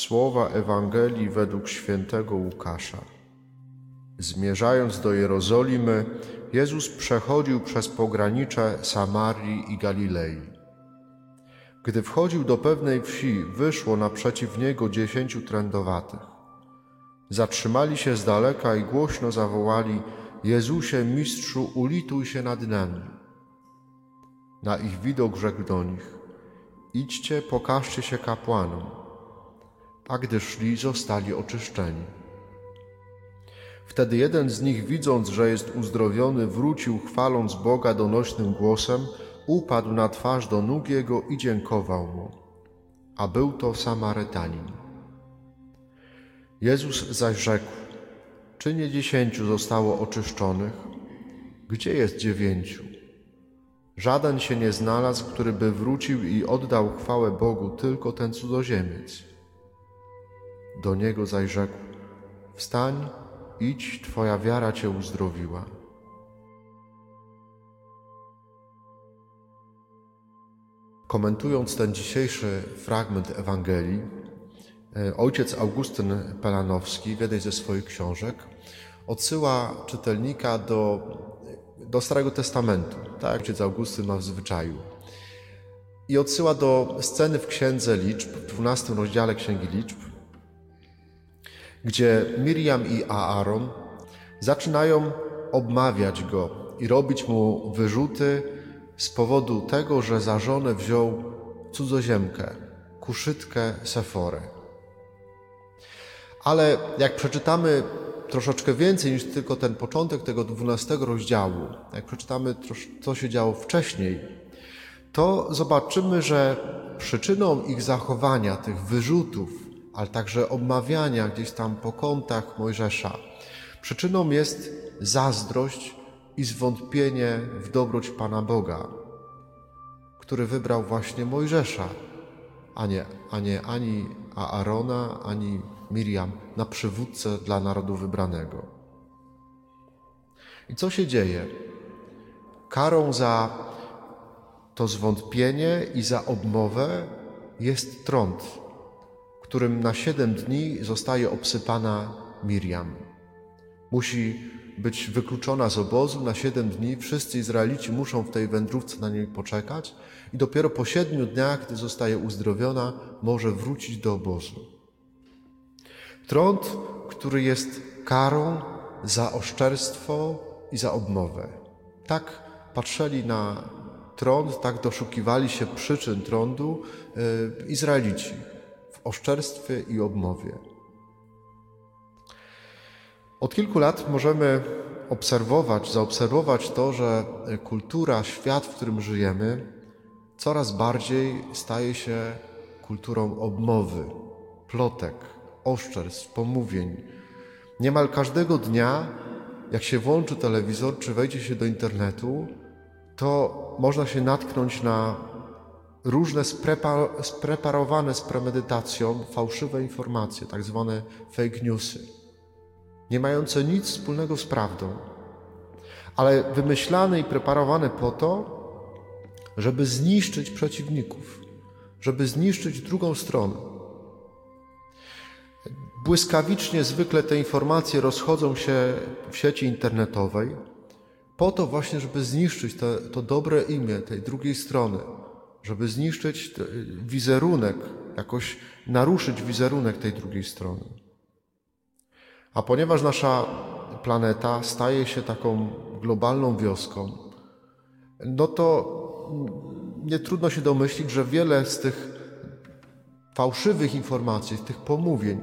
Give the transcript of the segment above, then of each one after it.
Słowa Ewangelii według świętego Łukasza. Zmierzając do Jerozolimy, Jezus przechodził przez pogranicze Samarii i Galilei. Gdy wchodził do pewnej wsi, wyszło naprzeciw niego dziesięciu trędowatych. Zatrzymali się z daleka i głośno zawołali: Jezusie, mistrzu, ulituj się nad nami. Na ich widok rzekł do nich: Idźcie, pokażcie się kapłanom a gdy szli, zostali oczyszczeni. Wtedy jeden z nich, widząc, że jest uzdrowiony, wrócił, chwaląc Boga donośnym głosem, upadł na twarz do nóg jego i dziękował mu. A był to Samarytanin. Jezus zaś rzekł: Czy nie dziesięciu zostało oczyszczonych? Gdzie jest dziewięciu? Żaden się nie znalazł, który by wrócił i oddał chwałę Bogu, tylko ten cudzoziemiec. Do niego zaś rzekł: Wstań, idź, twoja wiara cię uzdrowiła. Komentując ten dzisiejszy fragment Ewangelii, e, ojciec Augustyn Pelanowski w jednej ze swoich książek odsyła czytelnika do, do Starego Testamentu, tak jak ojciec Augustyn ma w zwyczaju. I odsyła do sceny w Księdze Liczb, w 12 rozdziale Księgi Liczb, gdzie Miriam i Aaron zaczynają obmawiać go i robić mu wyrzuty z powodu tego, że za żonę wziął cudzoziemkę, kuszytkę Seforę. Ale jak przeczytamy troszeczkę więcej niż tylko ten początek tego dwunastego rozdziału, jak przeczytamy, co się działo wcześniej, to zobaczymy, że przyczyną ich zachowania, tych wyrzutów, ale także obmawiania gdzieś tam po kątach Mojżesza. Przyczyną jest zazdrość i zwątpienie w dobroć Pana Boga, który wybrał właśnie Mojżesza, a nie, a nie ani Aarona, ani Miriam na przywódcę dla narodu wybranego. I co się dzieje? Karą za to zwątpienie i za obmowę jest trąd, którym na siedem dni zostaje obsypana Miriam. Musi być wykluczona z obozu na siedem dni. Wszyscy Izraelici muszą w tej wędrówce na niej poczekać i dopiero po siedmiu dniach, gdy zostaje uzdrowiona, może wrócić do obozu. Trąd, który jest karą za oszczerstwo i za obmowę. Tak patrzyli na trąd, tak doszukiwali się przyczyn trądu yy, Izraelici oszczerstwie i obmowie. Od kilku lat możemy obserwować, zaobserwować to, że kultura, świat, w którym żyjemy, coraz bardziej staje się kulturą obmowy, plotek, oszczerstw, pomówień. Niemal każdego dnia, jak się włączy telewizor czy wejdzie się do internetu, to można się natknąć na różne spreparowane z premedytacją fałszywe informacje, tak zwane fake newsy, nie mające nic wspólnego z prawdą, ale wymyślane i preparowane po to, żeby zniszczyć przeciwników, żeby zniszczyć drugą stronę. Błyskawicznie zwykle te informacje rozchodzą się w sieci internetowej, po to właśnie, żeby zniszczyć to dobre imię tej drugiej strony, żeby zniszczyć wizerunek, jakoś naruszyć wizerunek tej drugiej strony. A ponieważ nasza planeta staje się taką globalną wioską, no to nie trudno się domyślić, że wiele z tych fałszywych informacji, tych pomówień,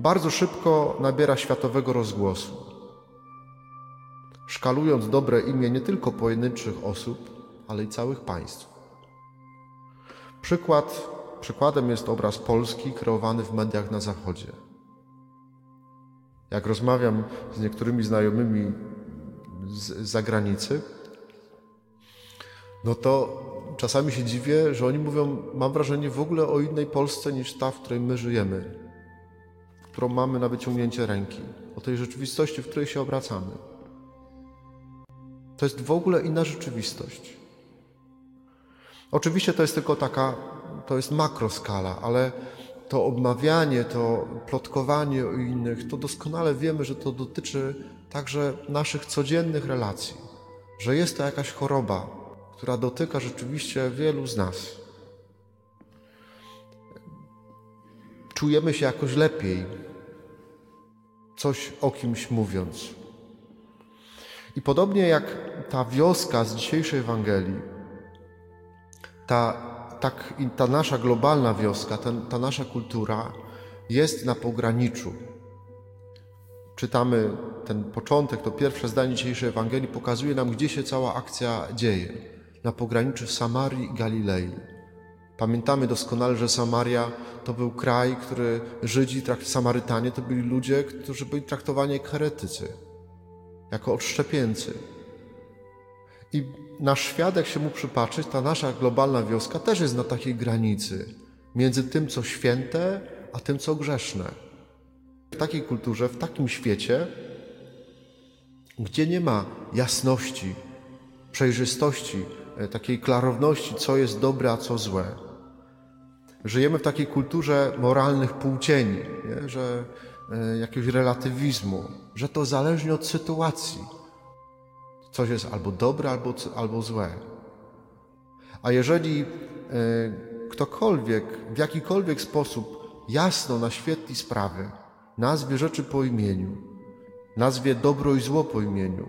bardzo szybko nabiera światowego rozgłosu, szkalując dobre imię nie tylko pojedynczych osób, ale i całych państw. Przykład, przykładem jest obraz Polski kreowany w mediach na Zachodzie. Jak rozmawiam z niektórymi znajomymi z zagranicy, no to czasami się dziwię, że oni mówią, mam wrażenie w ogóle o innej Polsce niż ta, w której my żyjemy, którą mamy na wyciągnięcie ręki, o tej rzeczywistości, w której się obracamy. To jest w ogóle inna rzeczywistość. Oczywiście to jest tylko taka, to jest makroskala, ale to obmawianie, to plotkowanie o innych, to doskonale wiemy, że to dotyczy także naszych codziennych relacji, że jest to jakaś choroba, która dotyka rzeczywiście wielu z nas. Czujemy się jakoś lepiej, coś o kimś mówiąc. I podobnie jak ta wioska z dzisiejszej Ewangelii, ta, tak, ta nasza globalna wioska, ta, ta nasza kultura jest na pograniczu. Czytamy ten początek, to pierwsze zdanie dzisiejszej Ewangelii pokazuje nam, gdzie się cała akcja dzieje. Na pograniczu Samarii i Galilei. Pamiętamy doskonale, że Samaria to był kraj, który Żydzi, Samarytanie to byli ludzie, którzy byli traktowani jak heretycy, jako odszczepieńcy. I nasz świat, jak się mu przypatrzeć, ta nasza globalna wioska też jest na takiej granicy między tym, co święte, a tym, co grzeszne. W takiej kulturze, w takim świecie, gdzie nie ma jasności, przejrzystości, e, takiej klarowności, co jest dobre, a co złe. Żyjemy w takiej kulturze moralnych półcieni, nie? że e, jakiegoś relatywizmu, że to zależnie od sytuacji. Coś jest albo dobre, albo, albo złe. A jeżeli e, ktokolwiek w jakikolwiek sposób jasno naświetli sprawy, nazwie rzeczy po imieniu, nazwie dobro i zło po imieniu,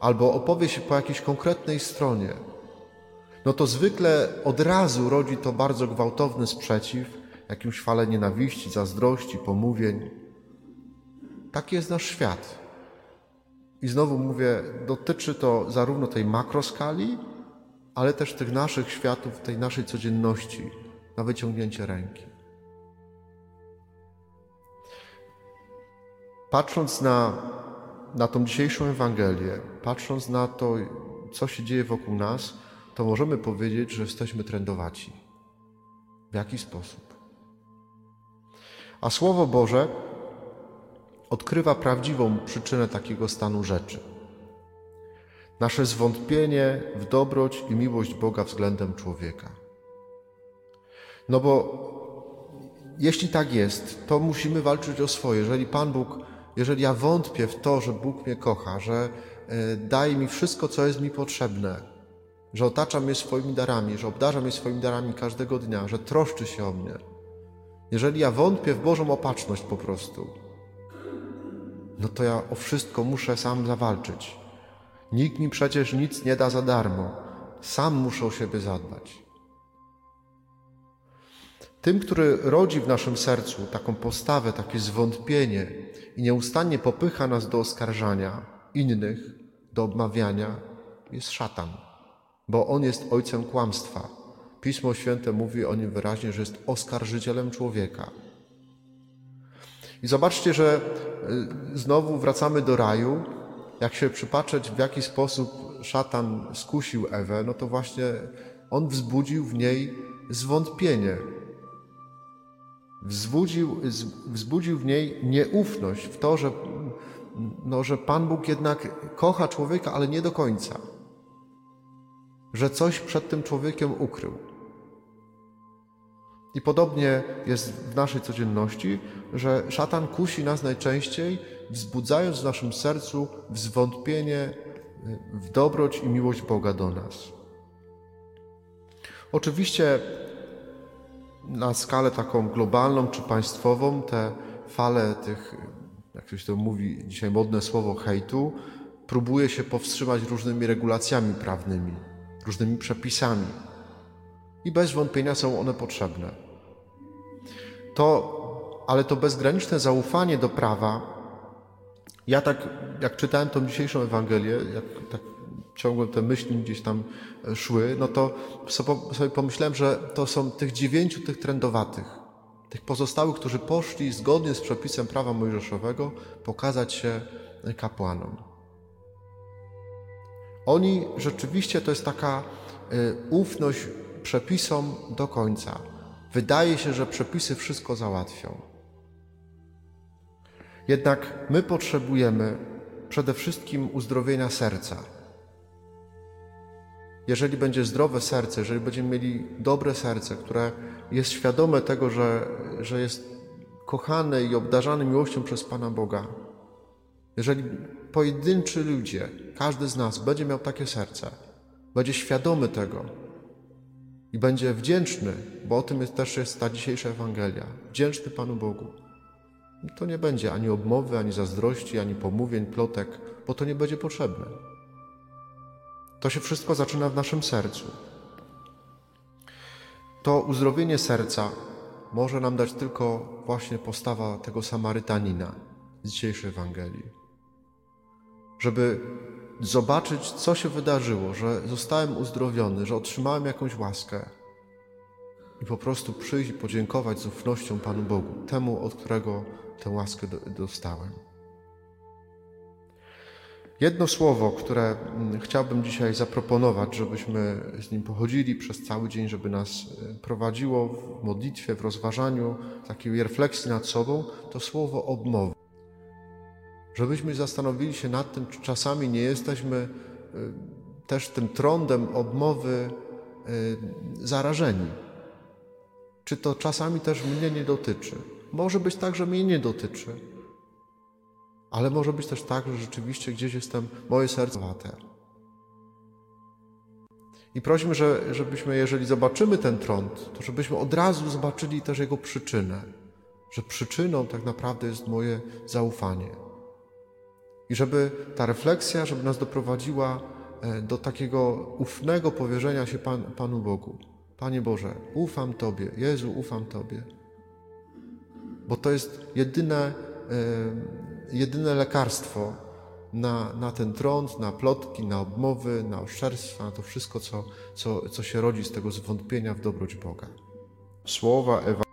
albo opowie się po jakiejś konkretnej stronie, no to zwykle od razu rodzi to bardzo gwałtowny sprzeciw, jakimś fale nienawiści, zazdrości, pomówień. Taki jest nasz świat. I znowu mówię, dotyczy to zarówno tej makroskali, ale też tych naszych światów, tej naszej codzienności na wyciągnięcie ręki. Patrząc na, na tą dzisiejszą Ewangelię, patrząc na to, co się dzieje wokół nas, to możemy powiedzieć, że jesteśmy trędowaci. W jaki sposób? A Słowo Boże odkrywa prawdziwą przyczynę takiego stanu rzeczy. Nasze zwątpienie w dobroć i miłość Boga względem człowieka. No bo jeśli tak jest, to musimy walczyć o swoje. Jeżeli Pan Bóg, jeżeli ja wątpię w to, że Bóg mnie kocha, że e, daje mi wszystko, co jest mi potrzebne, że otacza mnie swoimi darami, że obdarza mnie swoimi darami każdego dnia, że troszczy się o mnie. Jeżeli ja wątpię w Bożą opatrzność po prostu, no to ja o wszystko muszę sam zawalczyć. Nikt mi przecież nic nie da za darmo. Sam muszę o siebie zadbać. Tym, który rodzi w naszym sercu taką postawę, takie zwątpienie i nieustannie popycha nas do oskarżania innych, do obmawiania, jest szatan bo on jest ojcem kłamstwa. Pismo Święte mówi o nim wyraźnie, że jest oskarżycielem człowieka. I zobaczcie, że y, znowu wracamy do raju. Jak się przypatrzeć, w jaki sposób szatan skusił Ewę, no to właśnie on wzbudził w niej zwątpienie. Wzbudził, wzbudził w niej nieufność w to, że, no, że Pan Bóg jednak kocha człowieka, ale nie do końca że coś przed tym człowiekiem ukrył. I podobnie jest w naszej codzienności, że szatan kusi nas najczęściej, wzbudzając w naszym sercu zwątpienie w dobroć i miłość Boga do nas. Oczywiście na skalę taką globalną czy państwową te fale tych, jak ktoś to mówi dzisiaj modne słowo hejtu, próbuje się powstrzymać różnymi regulacjami prawnymi różnymi przepisami. I bez wątpienia są one potrzebne. To, ale to bezgraniczne zaufanie do prawa, ja tak, jak czytałem tą dzisiejszą Ewangelię, jak tak ciągle te myśli gdzieś tam szły, no to sobie pomyślałem, że to są tych dziewięciu tych trendowatych, tych pozostałych, którzy poszli zgodnie z przepisem prawa mojżeszowego pokazać się kapłanom. Oni rzeczywiście to jest taka y, ufność przepisom do końca. Wydaje się, że przepisy wszystko załatwią. Jednak my potrzebujemy przede wszystkim uzdrowienia serca. Jeżeli będzie zdrowe serce, jeżeli będziemy mieli dobre serce, które jest świadome tego, że, że jest kochany i obdarzany miłością przez Pana Boga, jeżeli pojedynczy ludzie, każdy z nas będzie miał takie serce, będzie świadomy tego i będzie wdzięczny, bo o tym jest, też jest ta dzisiejsza Ewangelia, wdzięczny Panu Bogu, to nie będzie ani obmowy, ani zazdrości, ani pomówień, plotek, bo to nie będzie potrzebne. To się wszystko zaczyna w naszym sercu. To uzdrowienie serca może nam dać tylko właśnie postawa tego Samarytanina z dzisiejszej Ewangelii. Żeby zobaczyć, co się wydarzyło, że zostałem uzdrowiony, że otrzymałem jakąś łaskę i po prostu przyjść i podziękować z ufnością Panu Bogu, temu, od którego tę łaskę do- dostałem. Jedno słowo, które mm, chciałbym dzisiaj zaproponować, żebyśmy z nim pochodzili przez cały dzień, żeby nas e, prowadziło w modlitwie, w rozważaniu, takiej refleksji nad sobą, to słowo obmowy. Żebyśmy zastanowili się nad tym, czy czasami nie jesteśmy e, też tym trądem obmowy e, zarażeni. Czy to czasami też mnie nie dotyczy? Może być tak, że mnie nie dotyczy. Ale może być też tak, że rzeczywiście gdzieś jestem, moje serce wate. I prośmy, że, żebyśmy, jeżeli zobaczymy ten trąd, to żebyśmy od razu zobaczyli też jego przyczynę. Że przyczyną tak naprawdę jest moje zaufanie. I żeby ta refleksja, żeby nas doprowadziła e, do takiego ufnego powierzenia się Pan, Panu Bogu. Panie Boże, ufam Tobie, Jezu, ufam Tobie. Bo to jest jedyne, jedyne lekarstwo na, na ten trąd, na plotki, na obmowy, na oszczerstwa, na to wszystko, co, co, co się rodzi z tego zwątpienia w dobroć Boga. Słowa Ewa